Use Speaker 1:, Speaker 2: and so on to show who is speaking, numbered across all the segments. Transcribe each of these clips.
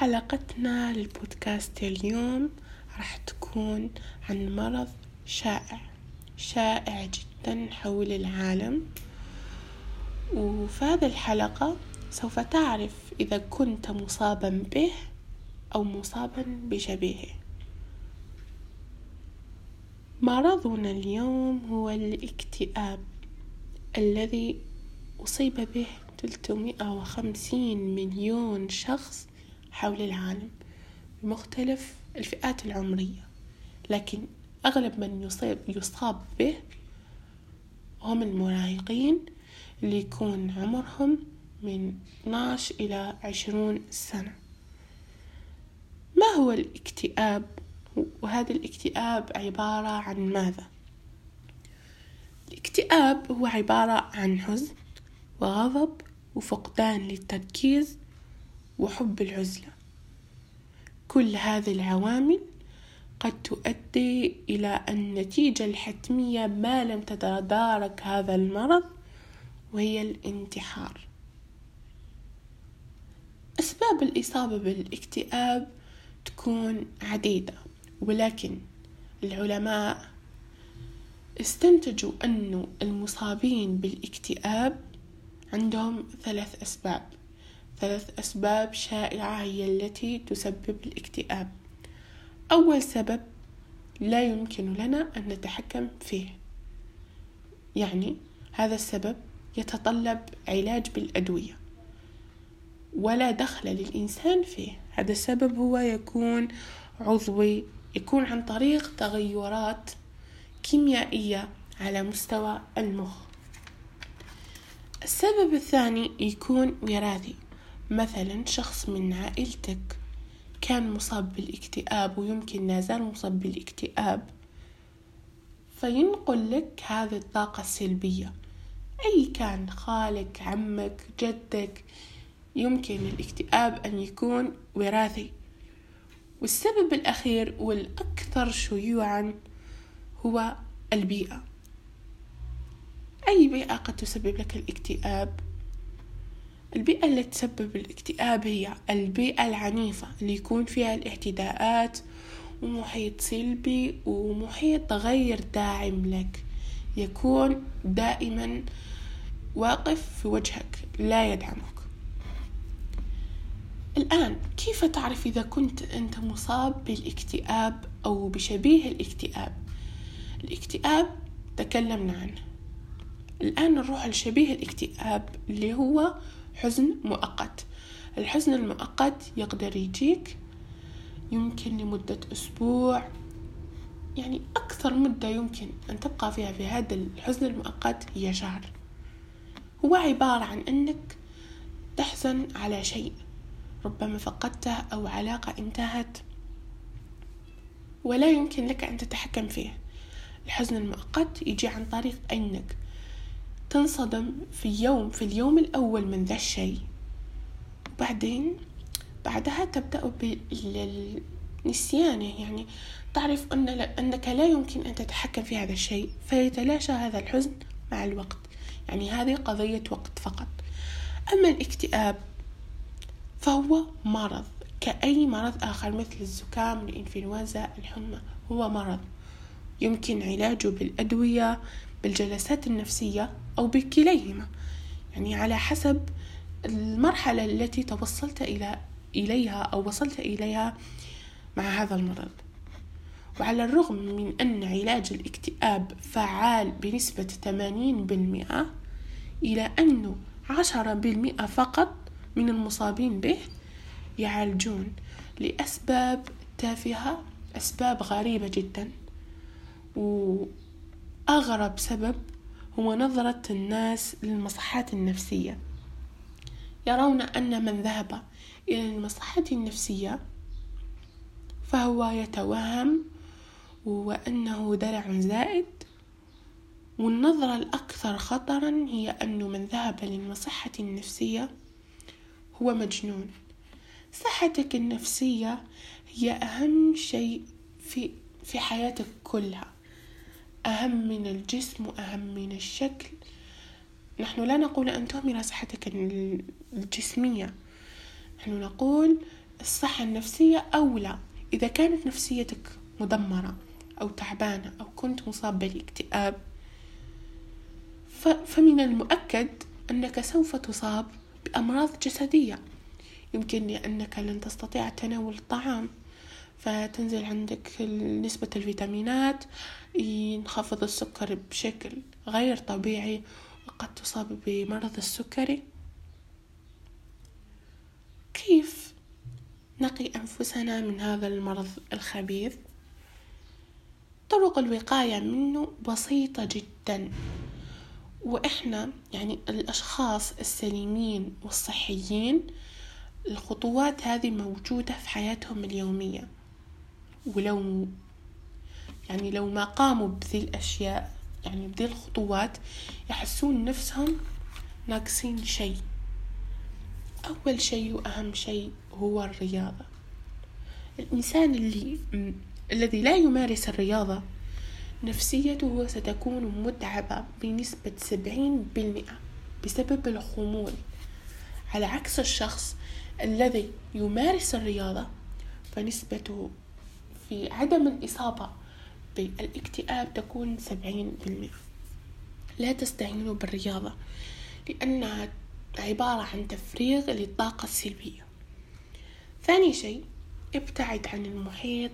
Speaker 1: حلقتنا للبودكاست اليوم راح تكون عن مرض شائع شائع جدا حول العالم. وفي هذه الحلقة سوف تعرف إذا كنت مصابا به أو مصابا بشبيهه. مرضنا اليوم هو الاكتئاب الذي أصيب به 350 مليون شخص حول العالم بمختلف الفئات العمرية. لكن أغلب من يصيب يصاب به هم المراهقين اللي يكون عمرهم من 12 إلى 20 سنة. ما هو الاكتئاب؟ وهذا الاكتئاب عبارة عن ماذا؟ الاكتئاب هو عبارة عن حزن وغضب وفقدان للتركيز وحب العزلة. كل هذه العوامل قد تؤدي إلى النتيجة الحتمية ما لم تتدارك هذا المرض وهي الانتحار. أسباب الإصابة بالاكتئاب تكون عديدة ولكن العلماء استنتجوا أن المصابين بالاكتئاب عندهم ثلاث أسباب. ثلاث أسباب شائعة هي التي تسبب الاكتئاب. أول سبب لا يمكن لنا أن نتحكم فيه. يعني هذا السبب يتطلب علاج بالأدوية ولا دخل للإنسان فيه. هذا السبب هو يكون عضوي يكون عن طريق تغيرات كيميائية على مستوى المخ. السبب الثاني يكون وراثي. مثلا شخص من عائلتك كان مصاب بالاكتئاب ويمكن نازال مصاب بالاكتئاب فينقل لك هذه الطاقة السلبية. أي كان خالك عمك جدك يمكن الاكتئاب أن يكون وراثي. والسبب الأخير والأكثر شيوعا هو البيئة. أي بيئة قد تسبب لك الاكتئاب؟ البيئة اللي تسبب الاكتئاب هي البيئة العنيفة اللي يكون فيها الاعتداءات ومحيط سلبي ومحيط غير داعم لك. يكون دائما واقف في وجهك لا يدعمك. الآن كيف تعرف إذا كنت أنت مصاب بالاكتئاب أو بشبيه الاكتئاب؟ الاكتئاب تكلمنا عنه. الآن نروح لشبيه الاكتئاب اللي هو حزن مؤقت. الحزن المؤقت يقدر يجيك يمكن لمدة أسبوع يعني أكثر مدة يمكن أن تبقى فيها في هذا الحزن المؤقت هي شهر. هو عبارة عن أنك تحزن على شيء ربما فقدته أو علاقة انتهت ولا يمكن لك أن تتحكم فيه. الحزن المؤقت يجي عن طريق أنك تنصدم في يوم في اليوم الأول من ذا الشيء. وبعدين بعدها تبدأ بالنسيانه يعني تعرف أن أنك لا يمكن أن تتحكم في هذا الشيء فيتلاشى هذا الحزن مع الوقت. يعني هذه قضية وقت فقط. أما الاكتئاب فهو مرض. كأي مرض آخر مثل الزكام الإنفلونزا الحمى هو مرض. يمكن علاجه بالأدوية بالجلسات النفسية. أو بكليهما. يعني على حسب المرحلة التي توصلت إلى إليها أو وصلت إليها مع هذا المرض. وعلى الرغم من أن علاج الاكتئاب فعال بنسبة 80% إلى أنه 10% فقط من المصابين به يعالجون لأسباب تافهة أسباب غريبة جدا. وأغرب سبب هو نظرة الناس للمصحات النفسية. يرون أن من ذهب إلى المصحة النفسية فهو يتوهم وأنه دلع زائد. والنظرة الأكثر خطرا هي أن من ذهب للمصحة النفسية هو مجنون. صحتك النفسية هي أهم شيء في في حياتك كلها. أهم من الجسم وأهم من الشكل. نحن لا نقول أن تهمل صحتك الجسمية. نحن نقول الصحة النفسية أو لا إذا كانت نفسيتك مدمرة أو تعبانة أو كنت مصاب بالاكتئاب فمن المؤكد أنك سوف تصاب بأمراض جسدية. يمكن لأنك لن تستطيع تناول الطعام. فتنزل عندك نسبة الفيتامينات ينخفض السكر بشكل غير طبيعي وقد تصاب بمرض السكري. كيف نقي أنفسنا من هذا المرض الخبيث؟ طرق الوقاية منه بسيطة جدا. وإحنا يعني الأشخاص السليمين والصحيين الخطوات هذه موجودة في حياتهم اليومية. ولو يعني لو ما قاموا بذي الأشياء يعني بذي الخطوات يحسون نفسهم ناقصين شيء. أول شيء وأهم شيء هو الرياضة. الإنسان اللي الذي لا يمارس الرياضة نفسيته ستكون متعبة بنسبة سبعين بالمئة بسبب الخمول. على عكس الشخص الذي يمارس الرياضة فنسبته في عدم الإصابة بالاكتئاب تكون سبعين بالمئة. لا تستهينوا بالرياضة لأنها عبارة عن تفريغ للطاقة السلبية. ثاني شيء ابتعد عن المحيط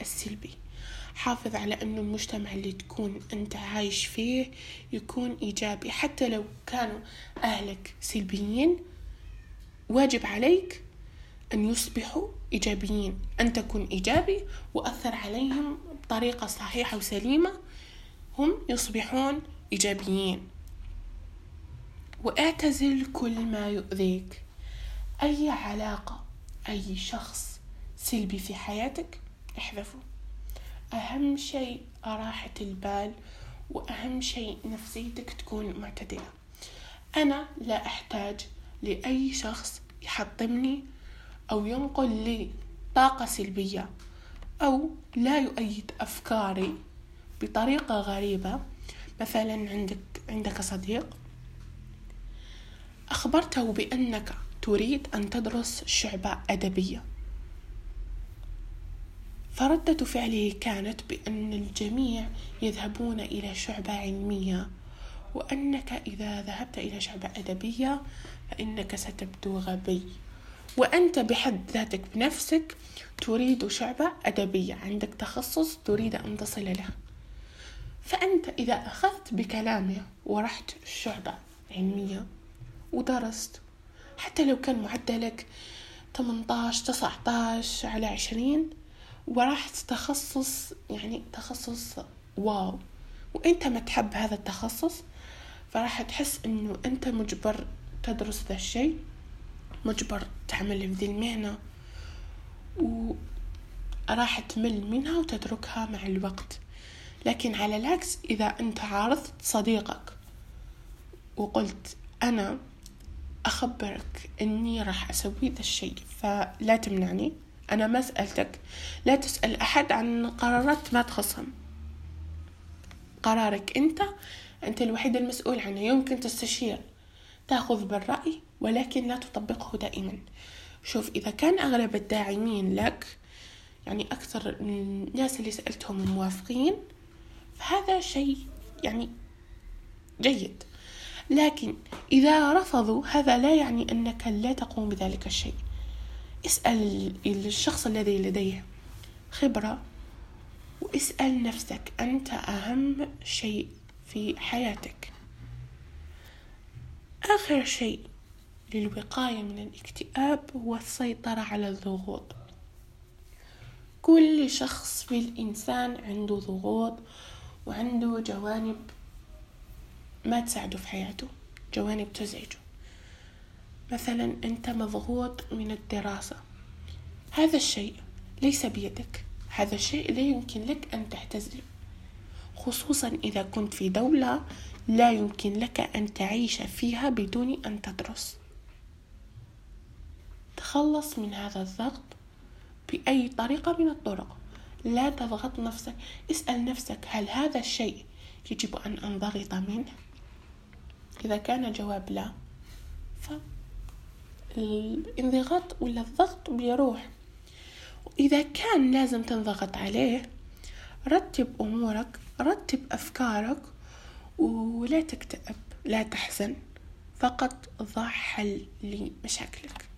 Speaker 1: السلبي. حافظ على أنه المجتمع اللي تكون أنت عايش فيه يكون إيجابي. حتى لو كانوا أهلك سلبيين واجب عليك أن يصبحوا إيجابيين أن تكون إيجابي وأثر عليهم بطريقة صحيحة وسليمة هم يصبحون إيجابيين. وأعتزل كل ما يؤذيك. أي علاقة أي شخص سلبي في حياتك احذفه. أهم شيء راحة البال وأهم شيء نفسيتك تكون معتدلة. أنا لا أحتاج لأي شخص يحطمني أو ينقل لي طاقة سلبية أو لا يؤيد أفكاري بطريقة غريبة. مثلا عندك عندك صديق أخبرته بأنك تريد أن تدرس شعبة أدبية. فردة فعله كانت بأن الجميع يذهبون إلى شعبة علمية وأنك إذا ذهبت إلى شعبة أدبية فإنك ستبدو غبي. وأنت بحد ذاتك بنفسك تريد شعبة أدبية عندك تخصص تريد أن تصل له. فأنت إذا أخذت بكلامه ورحت شعبة علمية ودرست حتى لو كان معدلك 18 19 على 20 ورحت تخصص يعني تخصص واو. وأنت ما تحب هذا التخصص فراح تحس إنه أنت مجبر تدرس ذا الشيء. مجبر تعمل في ذي المهنة وراح تمل منها وتتركها مع الوقت. لكن على العكس إذا أنت عارضت صديقك وقلت أنا أخبرك أني راح أسوي ذا الشيء فلا تمنعني. أنا ما سألتك. لا تسأل أحد عن قرارات ما تخصهم. قرارك أنت أنت الوحيد المسؤول عنه. يمكن تستشير تأخذ بالرأي ولكن لا تطبقه دائما. شوف إذا كان أغلب الداعمين لك يعني أكثر الناس اللي سألتهم موافقين فهذا شيء يعني جيد. لكن إذا رفضوا هذا لا يعني أنك لا تقوم بذلك الشيء. اسأل الشخص الذي لديه خبرة واسأل نفسك أنت أهم شيء في حياتك. آخر شيء للوقاية من الاكتئاب هو السيطرة على الضغوط. كل شخص في الإنسان عنده ضغوط وعنده جوانب ما تساعده في حياته جوانب تزعجه. مثلا أنت مضغوط من الدراسة. هذا الشيء ليس بيدك. هذا الشيء لا يمكن لك أن تحتزله خصوصا إذا كنت في دولة لا يمكن لك أن تعيش فيها بدون أن تدرس. تخلص من هذا الضغط بأي طريقة من الطرق. لا تضغط نفسك. اسأل نفسك هل هذا الشيء يجب أن أنضغط منه؟ إذا كان جواب لا فالانضغاط ولا الضغط بيروح. وإذا كان لازم تنضغط عليه رتب أمورك رتب أفكارك ولا تكتئب لا تحزن. فقط ضع حل لمشاكلك.